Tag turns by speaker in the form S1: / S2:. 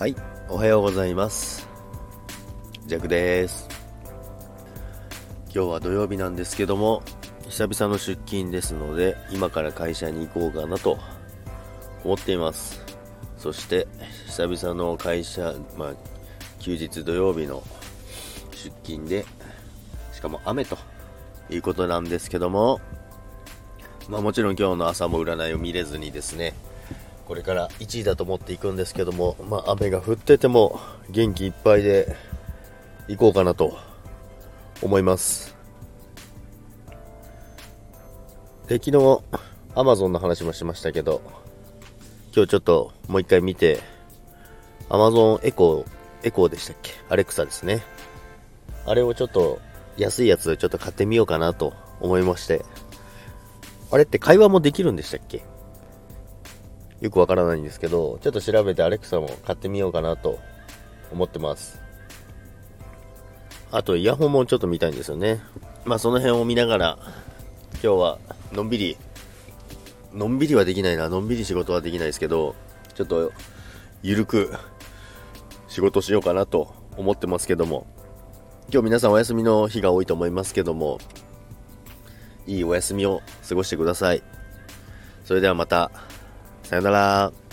S1: はい、おはようございます。ジャックです。今日は土曜日なんですけども、久々の出勤ですので、今から会社に行こうかなと思っています。そして、久々の会社、まあ、休日土曜日の出勤で、しかも雨ということなんですけども、まあもちろん今日の朝も占いを見れずにですね、これから1位だと思っていくんですけども、まあ、雨が降ってても元気いっぱいで行こうかなと思います。で、昨日 Amazon の話もしましたけど、今日ちょっともう一回見て、Amazon エコー、エコーでしたっけ？アレクサですね。あれをちょっと安いやつちょっと買ってみようかなと思いまして、あれって会話もできるんでしたっけ？よくわからないんですけど、ちょっと調べてアレクサも買ってみようかなと思ってます。あと、イヤホンもちょっと見たいんですよね。まあ、その辺を見ながら、今日はのんびり、のんびりはできないな、のんびり仕事はできないですけど、ちょっと、ゆるく仕事しようかなと思ってますけども、今日皆さんお休みの日が多いと思いますけども、いいお休みを過ごしてください。それではまた。さよなら。